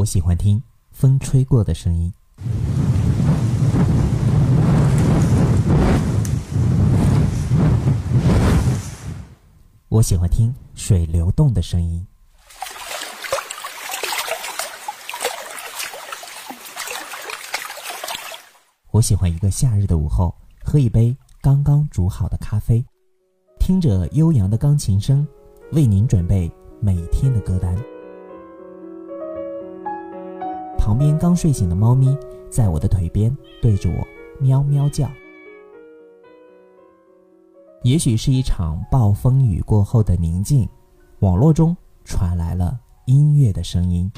我喜欢听风吹过的声音。我喜欢听水流动的声音。我喜欢一个夏日的午后，喝一杯刚刚煮好的咖啡，听着悠扬的钢琴声，为您准备每天的歌单。旁边刚睡醒的猫咪在我的腿边对着我喵喵叫。也许是一场暴风雨过后的宁静，网络中传来了音乐的声音。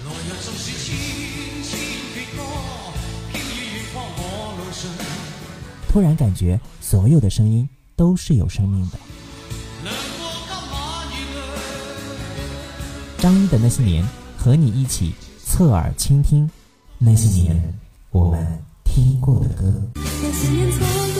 突然感觉所有的声音都是有生命的。张一的那些年，和你一起侧耳倾听那些年我们听过的歌。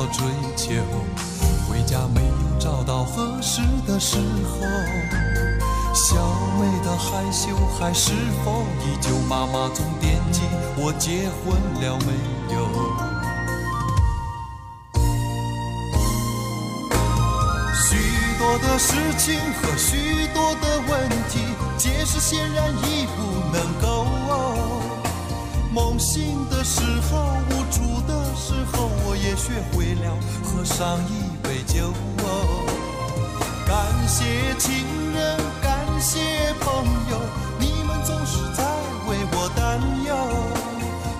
走了追求，回家没有找到合适的时候。小妹的害羞还是否依旧？妈妈总惦记我结婚了没有。许多的事情和许多的问题，解释显然已不能够。梦醒的时候，无助的时候，我也学会了喝上一杯酒。感谢亲人，感谢朋友，你们总是在为我担忧。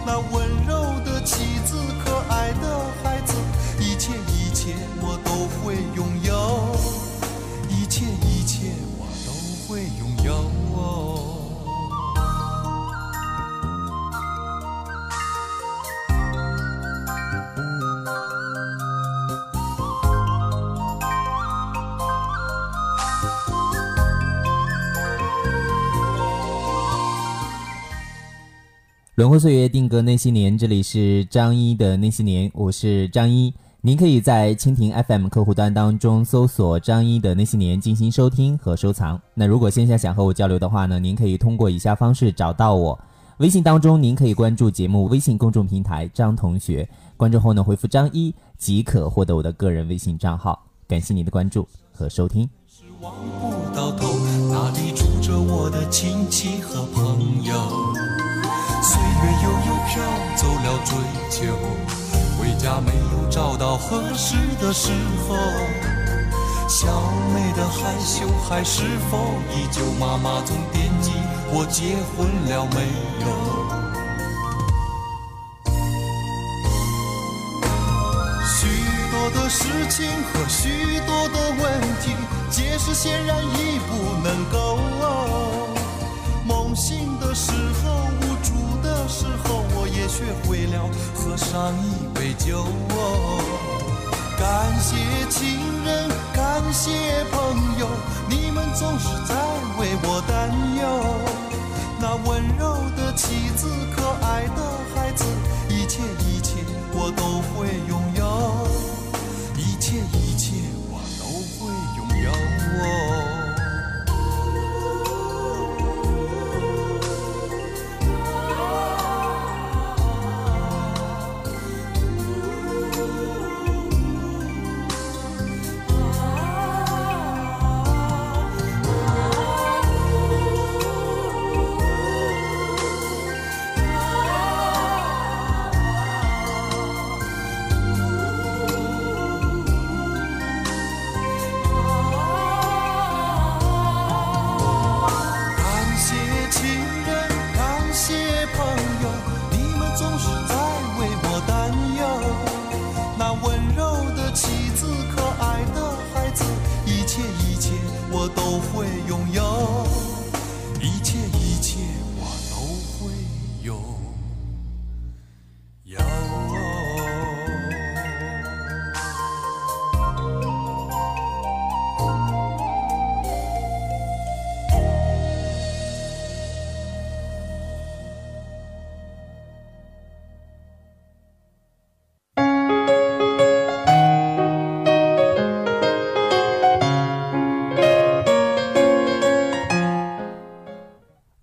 那我轮回岁月定格那些年，这里是张一的那些年，我是张一。您可以在蜻蜓 FM 客户端当中搜索“张一的那些年”进行收听和收藏。那如果线下想和我交流的话呢，您可以通过以下方式找到我。微信当中，您可以关注节目微信公众平台“张同学”，关注后呢回复“张一”即可获得我的个人微信账号。感谢您的关注和收听。是望不到头，那里住着我的亲戚和朋友。月悠悠飘走了追求，回家没有找到合适的时候。小妹的害羞还是否依旧？妈妈总惦记我结婚了没有。许多的事情和许多的问题，解释显然已不能够。上一杯酒哦。感谢亲人，感谢朋友，你们总是在为我担忧。那温柔的妻子，可爱的孩子，一切一切我都会拥有，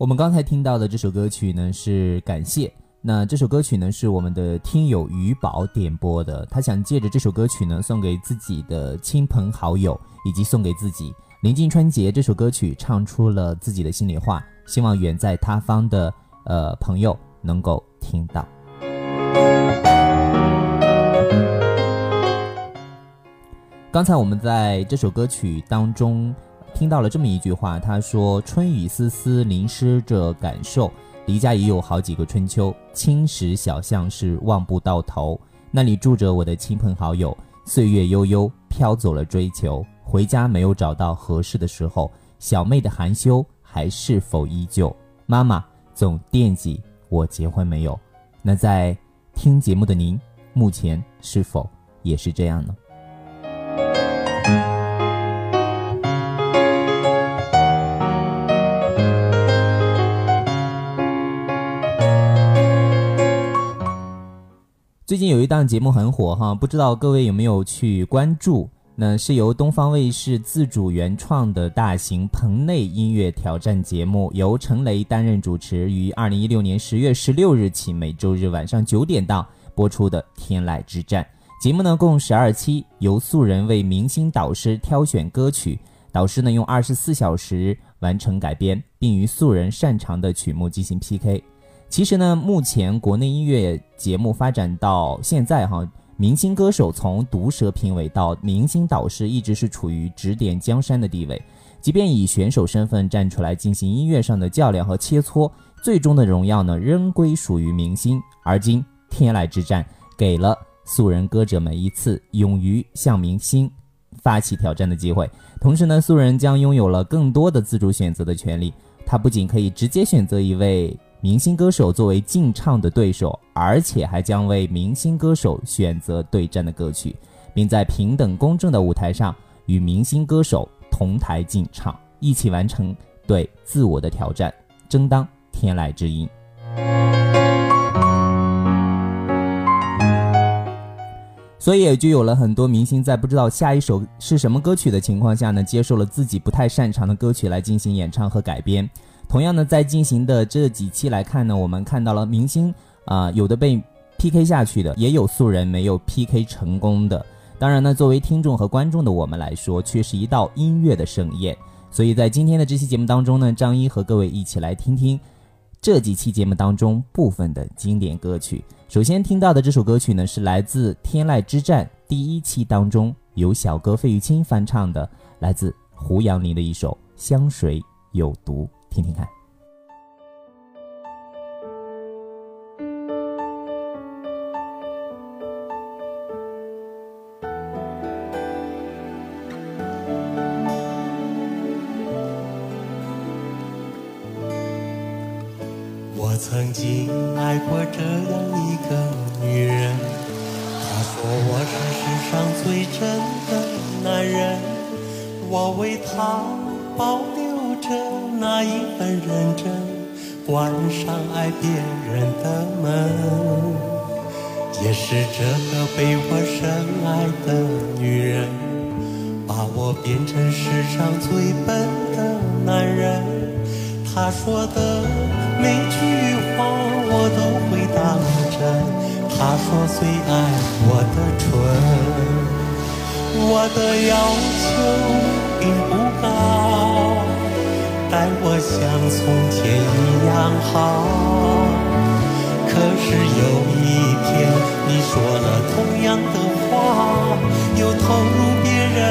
我们刚才听到的这首歌曲呢是感谢。那这首歌曲呢是我们的听友于宝点播的，他想借着这首歌曲呢送给自己的亲朋好友，以及送给自己。临近春节，这首歌曲唱出了自己的心里话，希望远在他方的呃朋友能够听到。刚才我们在这首歌曲当中听到了这么一句话，他说：“春雨丝丝淋湿着感受，离家已有好几个春秋，青石小巷是望不到头，那里住着我的亲朋好友，岁月悠悠飘走了追求，回家没有找到合适的时候，小妹的含羞还是否依旧？妈妈总惦记我结婚没有？那在听节目的您，目前是否也是这样呢？”最近有一档节目很火哈，不知道各位有没有去关注？那是由东方卫视自主原创的大型棚内音乐挑战节目，由陈雷担任主持，于二零一六年十月十六日起每周日晚上九点档播出的《天籁之战》。节目呢共十二期，由素人为明星导师挑选歌曲，导师呢用二十四小时完成改编，并与素人擅长的曲目进行 PK。其实呢，目前国内音乐节目发展到现在哈，明星歌手从毒舌评委到明星导师，一直是处于指点江山的地位。即便以选手身份站出来进行音乐上的较量和切磋，最终的荣耀呢，仍归属于明星。而今天籁之战，给了素人歌者们一次勇于向明星发起挑战的机会。同时呢，素人将拥有了更多的自主选择的权利。他不仅可以直接选择一位。明星歌手作为竞唱的对手，而且还将为明星歌手选择对战的歌曲，并在平等公正的舞台上与明星歌手同台竞唱，一起完成对自我的挑战，争当天籁之音。所以也就有了很多明星在不知道下一首是什么歌曲的情况下呢，接受了自己不太擅长的歌曲来进行演唱和改编。同样呢，在进行的这几期来看呢，我们看到了明星啊，有的被 PK 下去的，也有素人没有 PK 成功的。当然呢，作为听众和观众的我们来说，却是一道音乐的盛宴。所以在今天的这期节目当中呢，张一和各位一起来听听这几期节目当中部分的经典歌曲。首先听到的这首歌曲呢，是来自《天籁之战》第一期当中由小哥费玉清翻唱的，来自胡杨林的一首《香水有毒》。听听看。我曾经爱过这样一个女人，她说我是世上最真的男人，我为她保那一份认真，关上爱别人的门。也是这个被我深爱的女人，把我变成世上最笨的男人。她说的每句话我都会当真。她说最爱我的唇，我的要求并不高，像从前一样好。可是有一天，你说了同样的话，又投入别人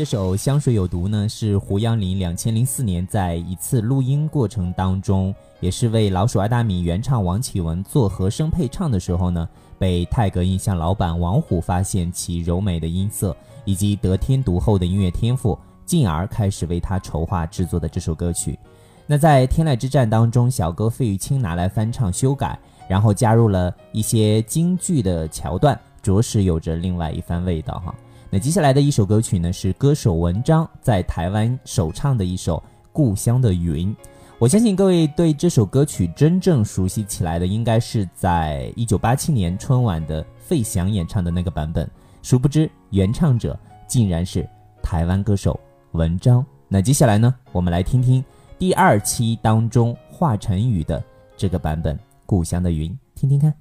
这首《香水有毒》呢，是胡杨林两千零四年在一次录音过程当中，也是为老鼠爱大米原唱王启文做和声配唱的时候呢，被泰格印象老板王虎发现其柔美的音色以及得天独厚的音乐天赋，进而开始为他筹划制作的这首歌曲。那在《天籁之战》当中，小哥费玉清拿来翻唱修改，然后加入了一些京剧的桥段，着实有着另外一番味道哈。那接下来的一首歌曲呢，是歌手文章在台湾首唱的一首《故乡的云》。我相信各位对这首歌曲真正熟悉起来的，应该是在一九八七年春晚的费翔演唱的那个版本。殊不知，原唱者竟然是台湾歌手文章。那接下来呢，我们来听听第二期当中华晨宇的这个版本《故乡的云》，听听看。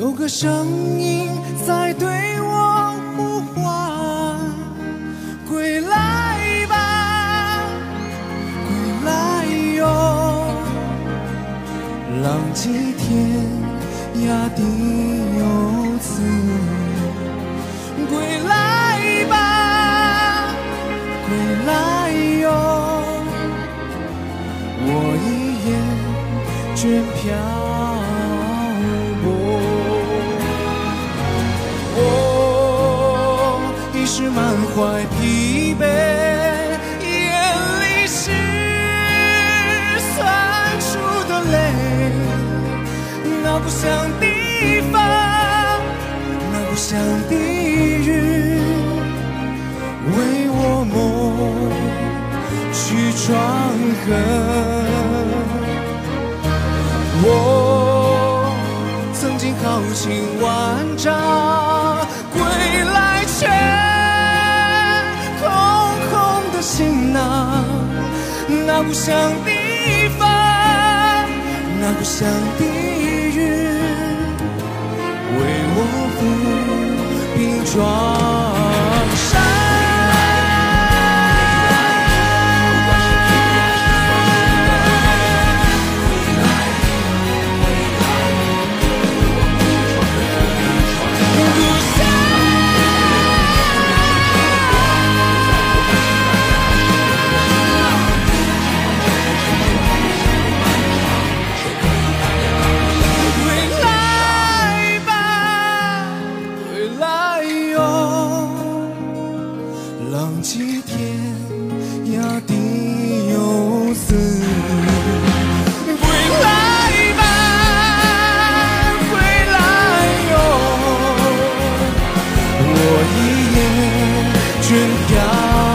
有个声音在对那故乡地方，那故乡的云，为我梦去创痕。我曾经豪情万丈，归来却空空的行囊。那故乡地方，那故乡的我抚平创 now.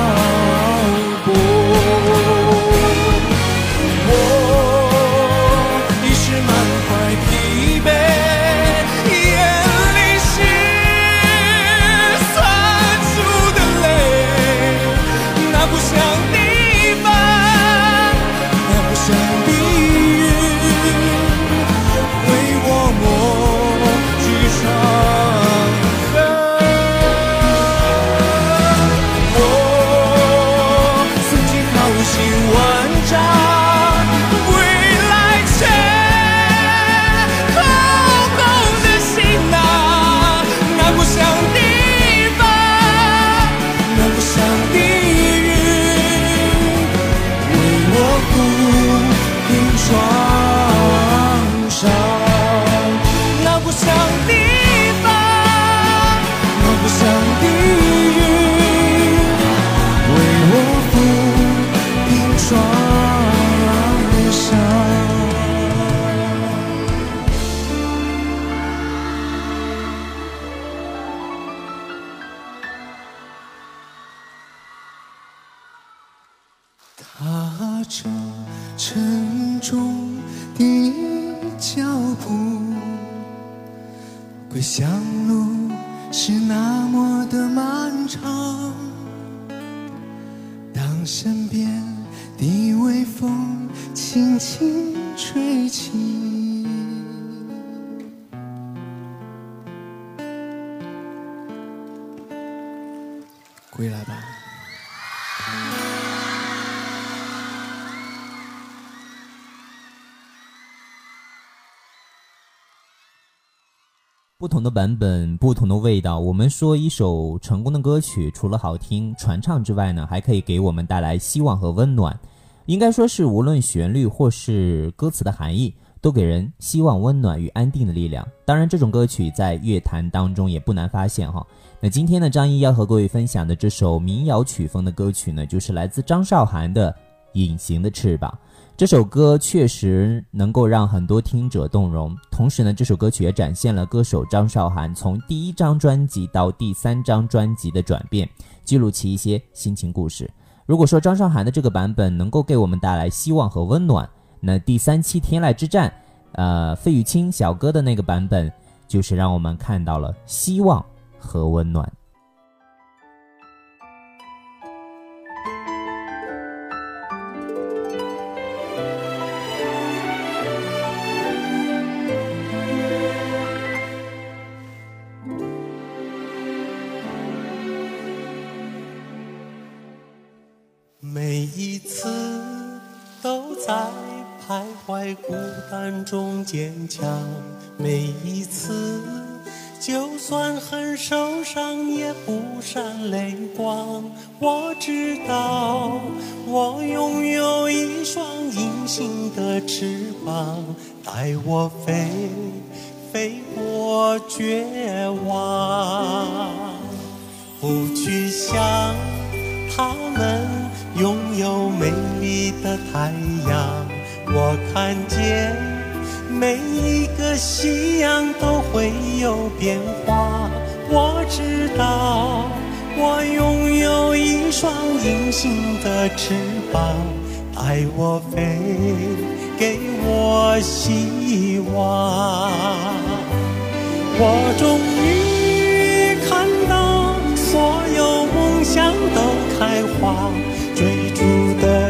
归乡路是那么的漫长。当身边的微风轻轻吹起。归来吧。不同的版本，不同的味道。我们说一首成功的歌曲，除了好听、传唱之外呢，还可以给我们带来希望和温暖。应该说是无论旋律或是歌词的含义，都给人希望、温暖与安定的力量。当然，这种歌曲在乐坛当中也不难发现哈。那今天呢，张一要和各位分享的这首民谣曲风的歌曲呢，就是来自张韶涵的《隐形的翅膀》。这首歌确实能够让很多听者动容，同时呢，这首歌曲也展现了歌手张韶涵从第一张专辑到第三张专辑的转变，记录起一些心情故事。如果说张韶涵的这个版本能够给我们带来希望和温暖，那第三期《天籁之战》，呃，费玉清小哥的那个版本，就是让我们看到了希望和温暖。中坚强，每一次就算很受伤也不闪泪光。我知道我拥有一双隐形的翅膀，带我飞，飞过绝望。不去想他们拥有美丽的太阳，我看见每一个夕阳都会有变化。我知道我拥有一双隐形的翅膀，带我飞，给我希望。我终于看到所有梦想都开花，追逐的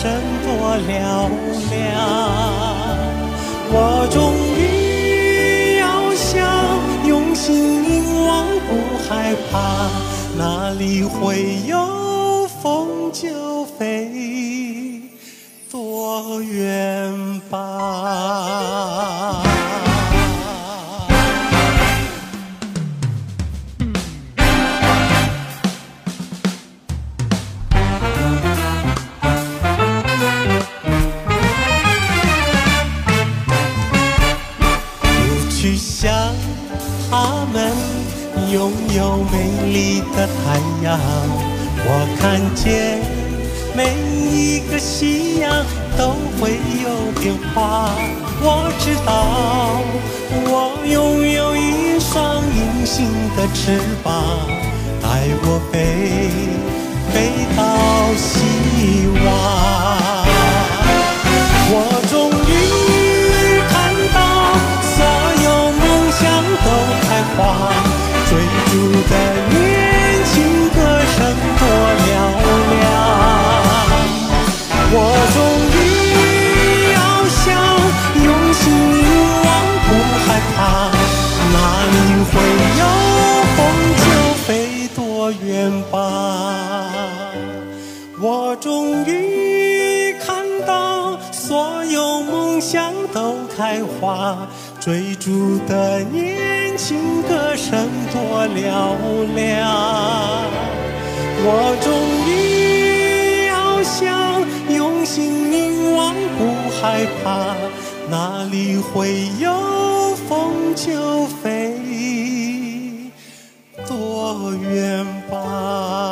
声多嘹亮。我终于翱翔，用心凝望，不害怕，哪里会有风就飞多远吧。有美丽的太阳，我看见每一个夕阳都会有变化。我知道我拥有一双隐形的翅膀，带我飞，飞到希望。花追逐的年轻歌声多嘹亮我终于翱翔用心凝望不害怕哪里会有风就飞多远吧。